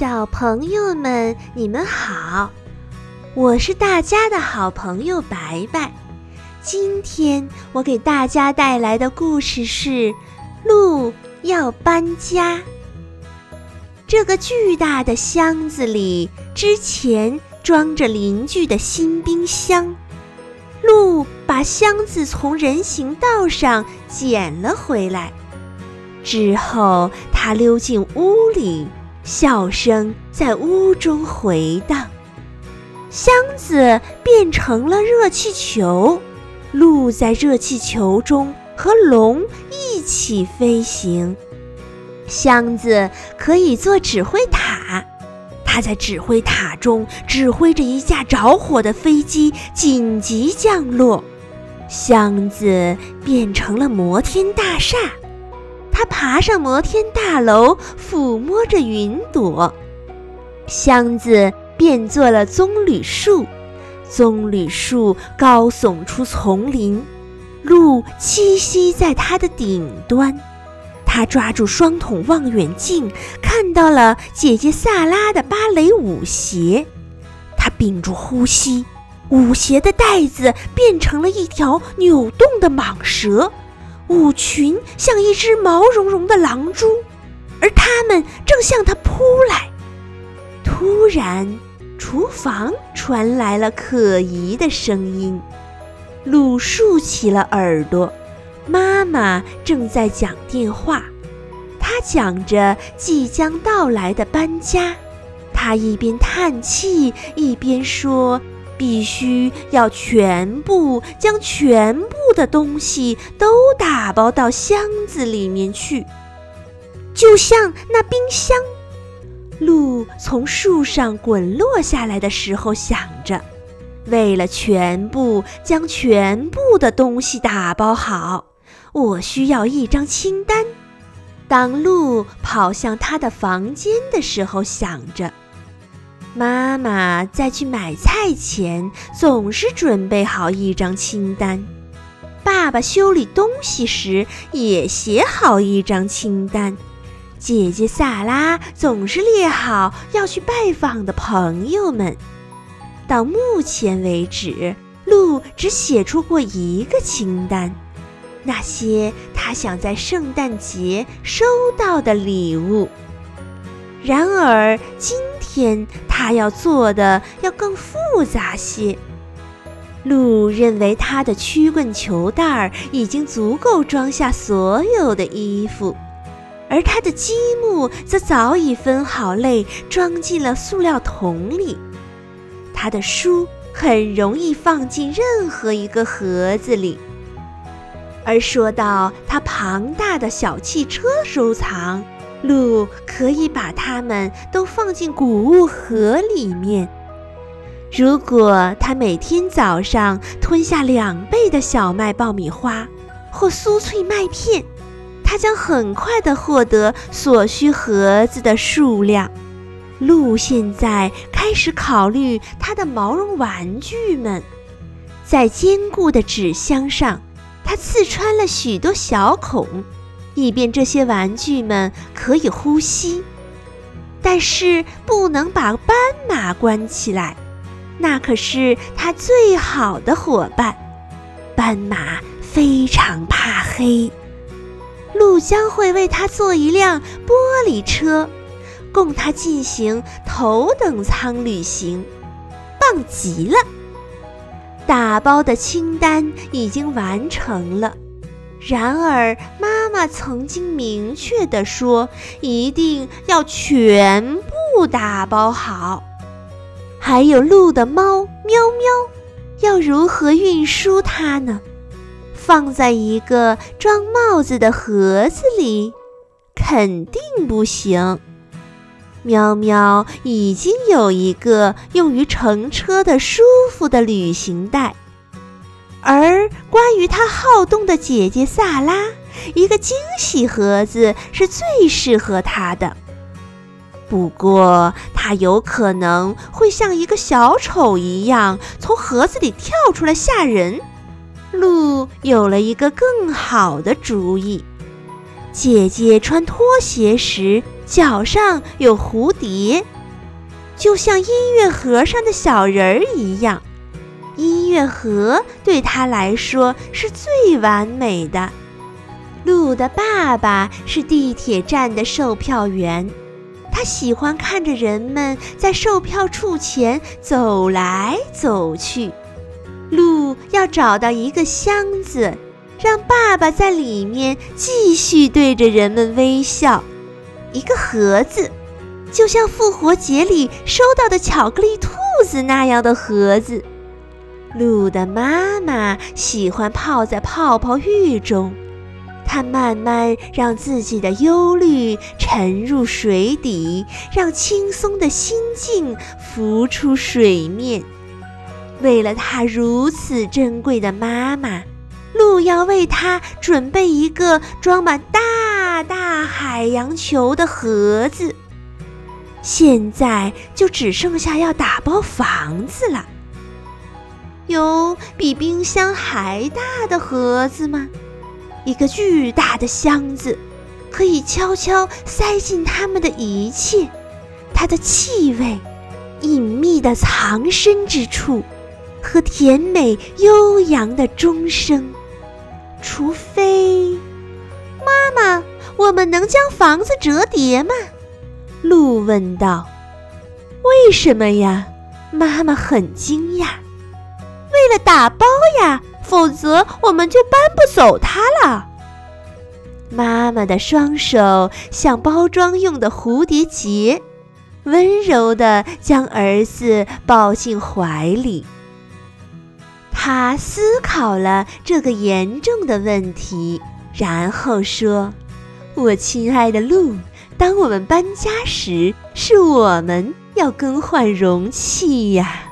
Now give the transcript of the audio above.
小朋友们，你们好，我是大家的好朋友白白。今天我给大家带来的故事是《鹿要搬家》。这个巨大的箱子里之前装着邻居的新冰箱，鹿把箱子从人行道上捡了回来。之后，他溜进屋里，笑声在屋中回荡。箱子变成了热气球，鹿在热气球中和龙一起飞行。箱子可以做指挥塔，它在指挥塔中指挥着一架着火的飞机紧急降落。箱子变成了摩天大厦。他爬上摩天大楼，抚摸着云朵。箱子变作了棕榈树，棕榈树高耸出丛林，鹿栖息在它的顶端。他抓住双筒望远镜，看到了姐姐萨拉的芭蕾舞鞋。他屏住呼吸，舞鞋的带子变成了一条扭动的蟒蛇。舞裙像一只毛茸茸的狼蛛，而它们正向它扑来。突然，厨房传来了可疑的声音。鲁竖起了耳朵，妈妈正在讲电话。她讲着即将到来的搬家。她一边叹气，一边说。必须要全部将全部的东西都打包到箱子里面去，就像那冰箱。鹿从树上滚落下来的时候，想着，为了全部将全部的东西打包好，我需要一张清单。当鹿跑向他的房间的时候，想着。妈妈在去买菜前总是准备好一张清单，爸爸修理东西时也写好一张清单，姐姐萨拉总是列好要去拜访的朋友们。到目前为止，鹿只写出过一个清单，那些他想在圣诞节收到的礼物。然而今天他要做的要更复杂些。鹿认为他的曲棍球袋儿已经足够装下所有的衣服，而他的积木则早已分好类，装进了塑料桶里。他的书很容易放进任何一个盒子里。而说到他庞大的小汽车收藏。鹿可以把它们都放进谷物盒里面。如果它每天早上吞下两倍的小麦爆米花或酥脆麦片，它将很快地获得所需盒子的数量。鹿现在开始考虑它的毛绒玩具们，在坚固的纸箱上，它刺穿了许多小孔。以便这些玩具们可以呼吸，但是不能把斑马关起来，那可是它最好的伙伴。斑马非常怕黑，鹿将会为它做一辆玻璃车，供它进行头等舱旅行，棒极了！打包的清单已经完成了。然而，妈妈曾经明确地说，一定要全部打包好。还有鹿的猫喵喵，要如何运输它呢？放在一个装帽子的盒子里，肯定不行。喵喵已经有一个用于乘车的舒服的旅行袋。而关于他好动的姐姐萨拉，一个惊喜盒子是最适合他的。不过，他有可能会像一个小丑一样从盒子里跳出来吓人。鹿有了一个更好的主意，姐姐穿拖鞋时脚上有蝴蝶，就像音乐盒上的小人儿一样。音乐盒对他来说是最完美的。鹿的爸爸是地铁站的售票员，他喜欢看着人们在售票处前走来走去。鹿要找到一个箱子。让爸爸在里面继续对着人们微笑。一个盒子，就像复活节里收到的巧克力兔子那样的盒子。鹿的妈妈喜欢泡在泡泡浴中，它慢慢让自己的忧虑沉入水底，让轻松的心境浮出水面。为了他如此珍贵的妈妈。鹿要为他准备一个装满大大海洋球的盒子。现在就只剩下要打包房子了。有比冰箱还大的盒子吗？一个巨大的箱子，可以悄悄塞进他们的一切。它的气味，隐秘的藏身之处，和甜美悠扬的钟声。除非，妈妈，我们能将房子折叠吗？鹿问道。为什么呀？妈妈很惊讶。为了打包呀，否则我们就搬不走它了。妈妈的双手像包装用的蝴蝶结，温柔地将儿子抱进怀里。他思考了这个严重的问题，然后说：“我亲爱的鹿，当我们搬家时，是我们要更换容器呀。”